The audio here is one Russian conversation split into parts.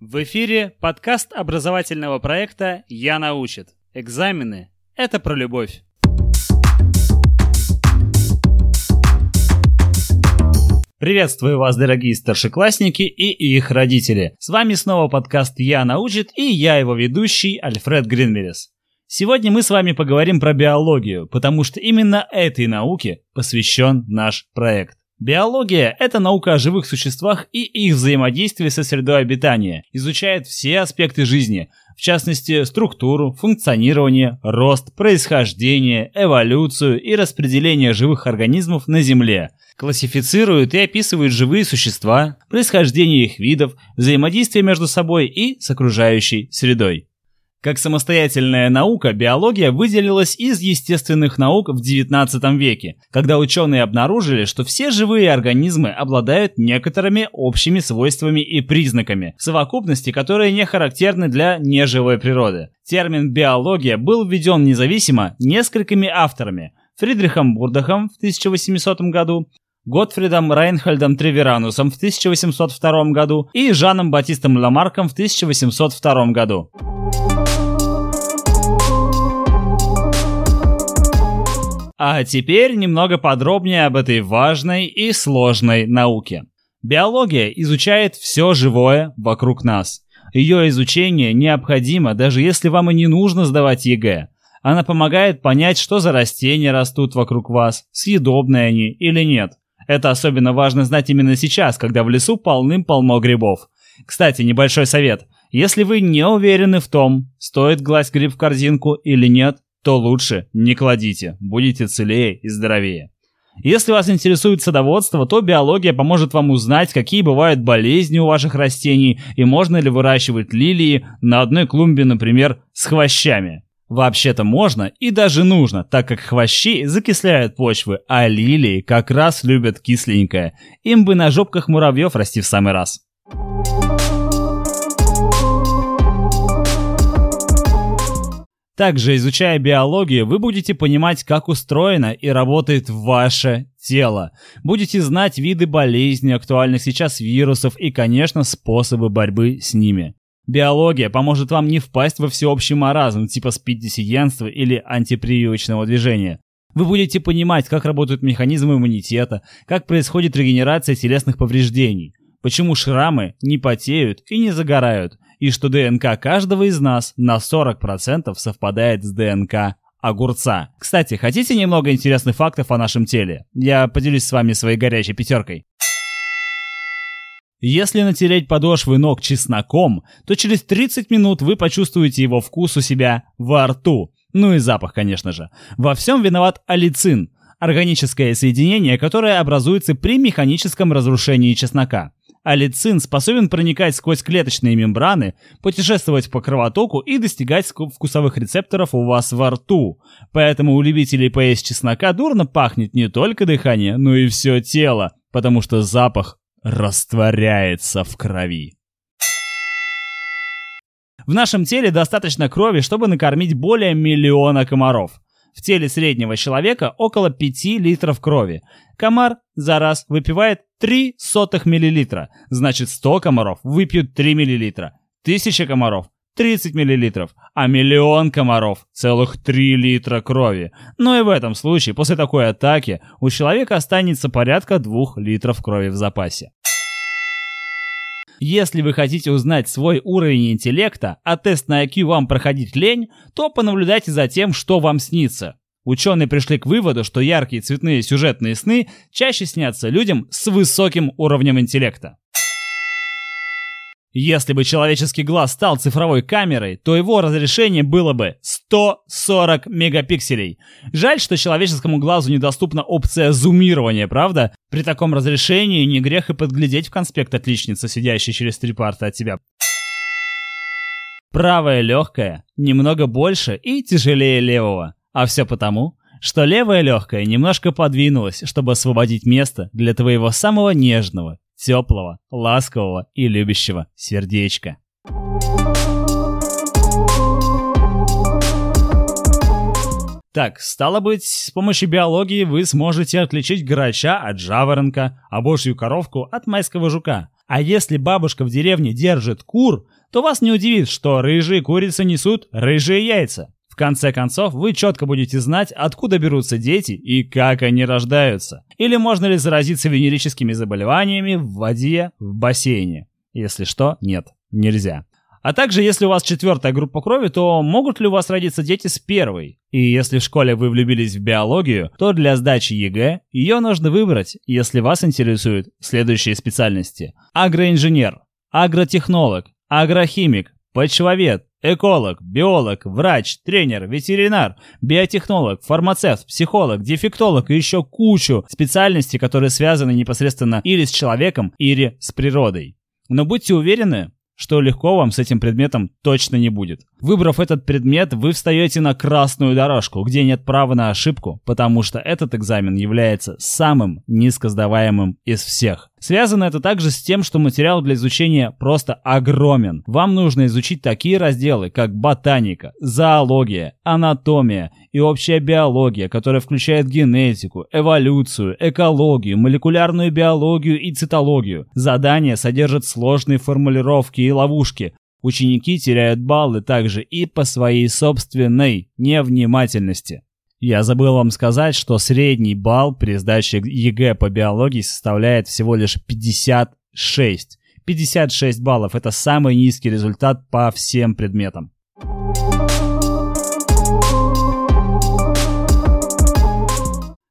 В эфире подкаст образовательного проекта «Я научит». Экзамены – это про любовь. Приветствую вас, дорогие старшеклассники и их родители. С вами снова подкаст «Я научит» и я его ведущий Альфред Гринмерис. Сегодня мы с вами поговорим про биологию, потому что именно этой науке посвящен наш проект. Биология – это наука о живых существах и их взаимодействии со средой обитания, изучает все аспекты жизни, в частности, структуру, функционирование, рост, происхождение, эволюцию и распределение живых организмов на Земле, классифицирует и описывает живые существа, происхождение их видов, взаимодействие между собой и с окружающей средой. Как самостоятельная наука, биология выделилась из естественных наук в XIX веке, когда ученые обнаружили, что все живые организмы обладают некоторыми общими свойствами и признаками, в совокупности которые не характерны для неживой природы. Термин «биология» был введен независимо несколькими авторами – Фридрихом Бурдахом в 1800 году, Готфридом Райнхольдом Треверанусом в 1802 году и Жаном Батистом Ламарком в 1802 году. А теперь немного подробнее об этой важной и сложной науке. Биология изучает все живое вокруг нас. Ее изучение необходимо, даже если вам и не нужно сдавать ЕГЭ. Она помогает понять, что за растения растут вокруг вас, съедобные они или нет. Это особенно важно знать именно сейчас, когда в лесу полным-полно грибов. Кстати, небольшой совет. Если вы не уверены в том, стоит класть гриб в корзинку или нет, то лучше не кладите, будете целее и здоровее. Если вас интересует садоводство, то биология поможет вам узнать, какие бывают болезни у ваших растений и можно ли выращивать лилии на одной клумбе, например, с хвощами. Вообще-то можно и даже нужно, так как хвощи закисляют почвы, а лилии как раз любят кисленькое. Им бы на жопках муравьев расти в самый раз. Также, изучая биологию, вы будете понимать, как устроено и работает ваше тело. Будете знать виды болезней, актуальных сейчас вирусов и, конечно, способы борьбы с ними. Биология поможет вам не впасть во всеобщий маразм типа спид-диссидентства или антипрививочного движения. Вы будете понимать, как работают механизмы иммунитета, как происходит регенерация телесных повреждений, почему шрамы не потеют и не загорают, и что ДНК каждого из нас на 40% совпадает с ДНК огурца. Кстати, хотите немного интересных фактов о нашем теле? Я поделюсь с вами своей горячей пятеркой. Если натереть подошвы ног чесноком, то через 30 минут вы почувствуете его вкус у себя во рту. Ну и запах, конечно же. Во всем виноват алицин – органическое соединение, которое образуется при механическом разрушении чеснока. Алицин способен проникать сквозь клеточные мембраны, путешествовать по кровотоку и достигать вкусовых рецепторов у вас во рту. Поэтому у любителей поесть чеснока дурно пахнет не только дыхание, но и все тело, потому что запах растворяется в крови. В нашем теле достаточно крови, чтобы накормить более миллиона комаров. В теле среднего человека около 5 литров крови. Комар за раз выпивает 3 сотых миллилитра. Значит 100 комаров выпьют 3 миллилитра. 1000 комаров 30 миллилитров, а миллион комаров – целых 3 литра крови. Но и в этом случае, после такой атаки, у человека останется порядка 2 литров крови в запасе. Если вы хотите узнать свой уровень интеллекта, а тест на IQ вам проходить лень, то понаблюдайте за тем, что вам снится. Ученые пришли к выводу, что яркие цветные сюжетные сны чаще снятся людям с высоким уровнем интеллекта. Если бы человеческий глаз стал цифровой камерой, то его разрешение было бы 140 мегапикселей. Жаль, что человеческому глазу недоступна опция зумирования, правда? При таком разрешении не грех и подглядеть в конспект отличницы, сидящей через три парта от тебя. Правое легкое немного больше и тяжелее левого. А все потому, что левое легкое немножко подвинулось, чтобы освободить место для твоего самого нежного, теплого, ласкового и любящего сердечка. Так, стало быть, с помощью биологии вы сможете отличить грача от жаворонка, а божью коровку от майского жука. А если бабушка в деревне держит кур, то вас не удивит, что рыжие курицы несут рыжие яйца. Конце концов, вы четко будете знать, откуда берутся дети и как они рождаются. Или можно ли заразиться венерическими заболеваниями в воде в бассейне. Если что, нет, нельзя. А также, если у вас четвертая группа крови, то могут ли у вас родиться дети с первой? И если в школе вы влюбились в биологию, то для сдачи ЕГЭ ее нужно выбрать, если вас интересуют следующие специальности. Агроинженер, агротехнолог, агрохимик, почвовед, эколог, биолог, врач, тренер, ветеринар, биотехнолог, фармацевт, психолог, дефектолог и еще кучу специальностей, которые связаны непосредственно или с человеком, или с природой. Но будьте уверены, что легко вам с этим предметом точно не будет. Выбрав этот предмет, вы встаете на красную дорожку, где нет права на ошибку, потому что этот экзамен является самым низкосдаваемым из всех. Связано это также с тем, что материал для изучения просто огромен. Вам нужно изучить такие разделы, как ботаника, зоология, анатомия и общая биология, которая включает генетику, эволюцию, экологию, молекулярную биологию и цитологию. Задания содержат сложные формулировки и ловушки, Ученики теряют баллы также и по своей собственной невнимательности. Я забыл вам сказать, что средний балл при сдаче ЕГЭ по биологии составляет всего лишь 56. 56 баллов – это самый низкий результат по всем предметам.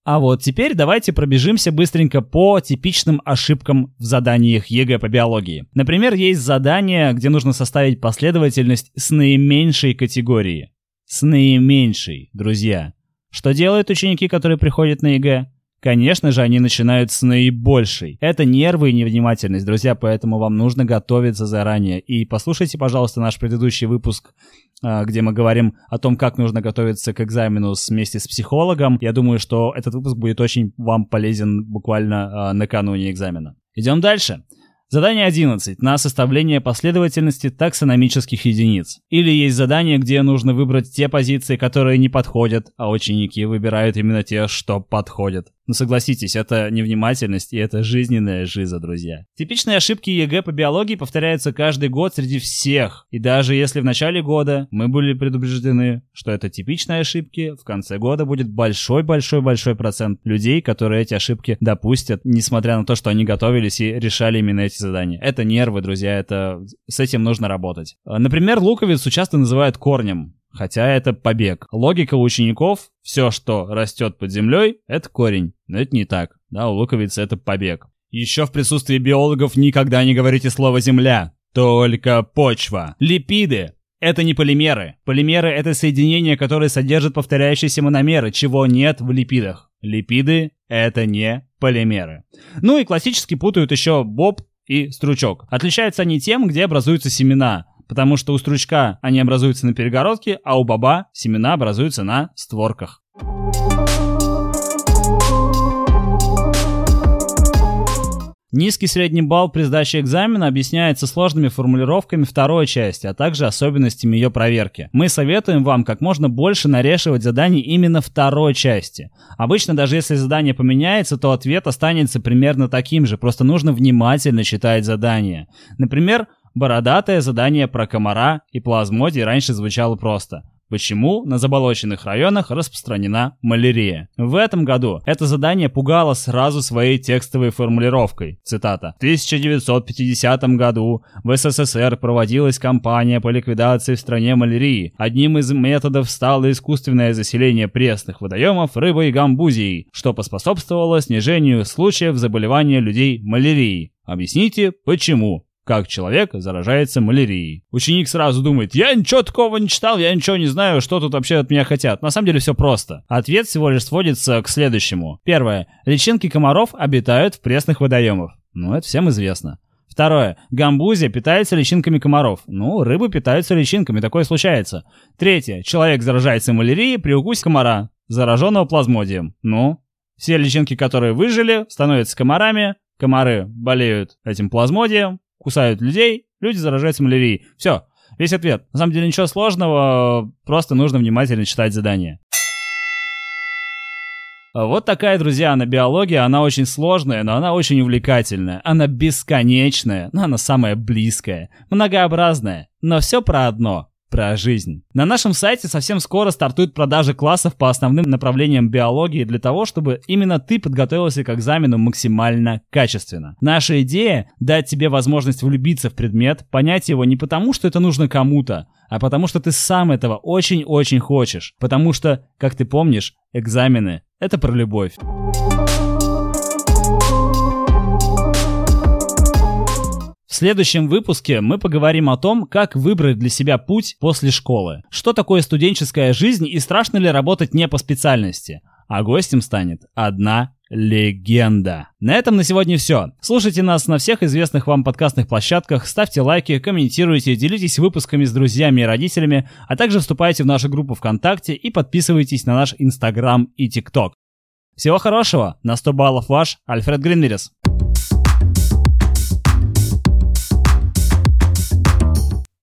А вот теперь давайте пробежимся быстренько по типичным ошибкам в заданиях ЕГЭ по биологии. Например, есть задание, где нужно составить последовательность с наименьшей категории. С наименьшей, друзья. Что делают ученики, которые приходят на ЕГЭ? Конечно же, они начинают с наибольшей. Это нервы и невнимательность, друзья, поэтому вам нужно готовиться заранее. И послушайте, пожалуйста, наш предыдущий выпуск, а, где мы говорим о том, как нужно готовиться к экзамену вместе с психологом. Я думаю, что этот выпуск будет очень вам полезен буквально а, накануне экзамена. Идем дальше. Задание 11 на составление последовательности таксономических единиц. Или есть задание, где нужно выбрать те позиции, которые не подходят, а ученики выбирают именно те, что подходят. Но согласитесь, это невнимательность и это жизненная жиза, друзья. Типичные ошибки ЕГЭ по биологии повторяются каждый год среди всех. И даже если в начале года мы были предупреждены, что это типичные ошибки, в конце года будет большой-большой-большой процент людей, которые эти ошибки допустят, несмотря на то, что они готовились и решали именно эти задания. Это нервы, друзья, это с этим нужно работать. Например, луковицу часто называют корнем. Хотя это побег. Логика учеников – все, что растет под землей, это корень. Но это не так. Да, у луковицы это побег. Еще в присутствии биологов никогда не говорите слово «земля». Только почва. Липиды это не полимеры. Полимеры — это соединения, которые содержат повторяющиеся мономеры, чего нет в липидах. Липиды — это не полимеры. Ну и классически путают еще боб и стручок. Отличаются они тем, где образуются семена потому что у стручка они образуются на перегородке, а у боба семена образуются на створках. Низкий средний балл при сдаче экзамена объясняется сложными формулировками второй части, а также особенностями ее проверки. Мы советуем вам как можно больше нарешивать заданий именно второй части. Обычно даже если задание поменяется, то ответ останется примерно таким же, просто нужно внимательно читать задание. Например, Бородатое задание про комара и плазмодий раньше звучало просто. Почему на заболоченных районах распространена малярия? В этом году это задание пугало сразу своей текстовой формулировкой. Цитата. В 1950 году в СССР проводилась кампания по ликвидации в стране малярии. Одним из методов стало искусственное заселение пресных водоемов рыбой гамбузией, что поспособствовало снижению случаев заболевания людей малярией. Объясните, почему? Как человек заражается малярией. Ученик сразу думает, я ничего такого не читал, я ничего не знаю, что тут вообще от меня хотят. На самом деле все просто. Ответ всего лишь сводится к следующему. Первое. Личинки комаров обитают в пресных водоемах. Ну, это всем известно. Второе. Гамбузия питается личинками комаров. Ну, рыбы питаются личинками, такое случается. Третье. Человек заражается малярией при укусе комара, зараженного плазмодием. Ну, все личинки, которые выжили, становятся комарами, комары болеют этим плазмодием, кусают людей, люди заражаются малярией. Все, весь ответ. На самом деле ничего сложного, просто нужно внимательно читать задание. Вот такая, друзья, она биология, она очень сложная, но она очень увлекательная. Она бесконечная, но она самая близкая, многообразная. Но все про одно про жизнь. На нашем сайте совсем скоро стартуют продажи классов по основным направлениям биологии для того, чтобы именно ты подготовился к экзамену максимально качественно. Наша идея – дать тебе возможность влюбиться в предмет, понять его не потому, что это нужно кому-то, а потому что ты сам этого очень-очень хочешь. Потому что, как ты помнишь, экзамены – это про любовь. Следующем выпуске мы поговорим о том, как выбрать для себя путь после школы. Что такое студенческая жизнь и страшно ли работать не по специальности. А гостем станет одна легенда. На этом на сегодня все. Слушайте нас на всех известных вам подкастных площадках, ставьте лайки, комментируйте, делитесь выпусками с друзьями и родителями, а также вступайте в нашу группу ВКонтакте и подписывайтесь на наш Инстаграм и ТикТок. Всего хорошего, на 100 баллов ваш Альфред Гринверис.